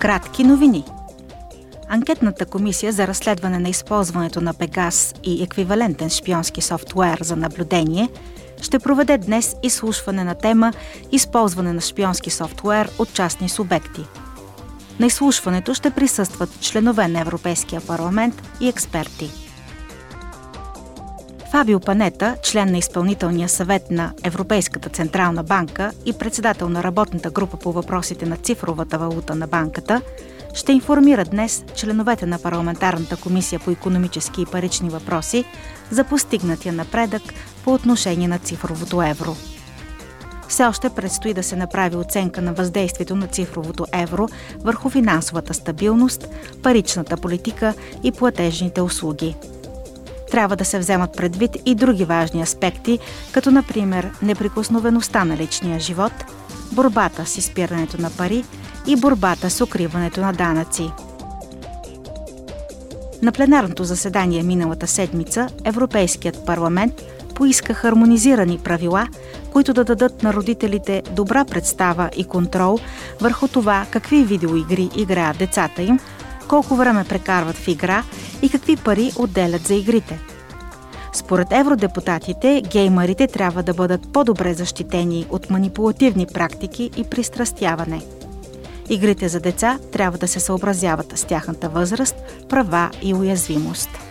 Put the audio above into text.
Кратки новини. Анкетната комисия за разследване на използването на Пегас и еквивалентен шпионски софтуер за наблюдение ще проведе днес изслушване на тема Използване на шпионски софтуер от частни субекти. На изслушването ще присъстват членове на Европейския парламент и експерти. Фабио Панета, член на изпълнителния съвет на Европейската централна банка и председател на работната група по въпросите на цифровата валута на банката, ще информира днес членовете на парламентарната комисия по економически и парични въпроси за постигнатия напредък по отношение на цифровото евро. Все още предстои да се направи оценка на въздействието на цифровото евро върху финансовата стабилност, паричната политика и платежните услуги – трябва да се вземат предвид и други важни аспекти, като например неприкосновеността на личния живот, борбата с изпирането на пари и борбата с укриването на данъци. На пленарното заседание миналата седмица Европейският парламент поиска хармонизирани правила, които да дадат на родителите добра представа и контрол върху това какви видеоигри играят децата им, колко време прекарват в игра и какви пари отделят за игрите. Според евродепутатите, геймерите трябва да бъдат по-добре защитени от манипулативни практики и пристрастяване. Игрите за деца трябва да се съобразяват с тяхната възраст, права и уязвимост.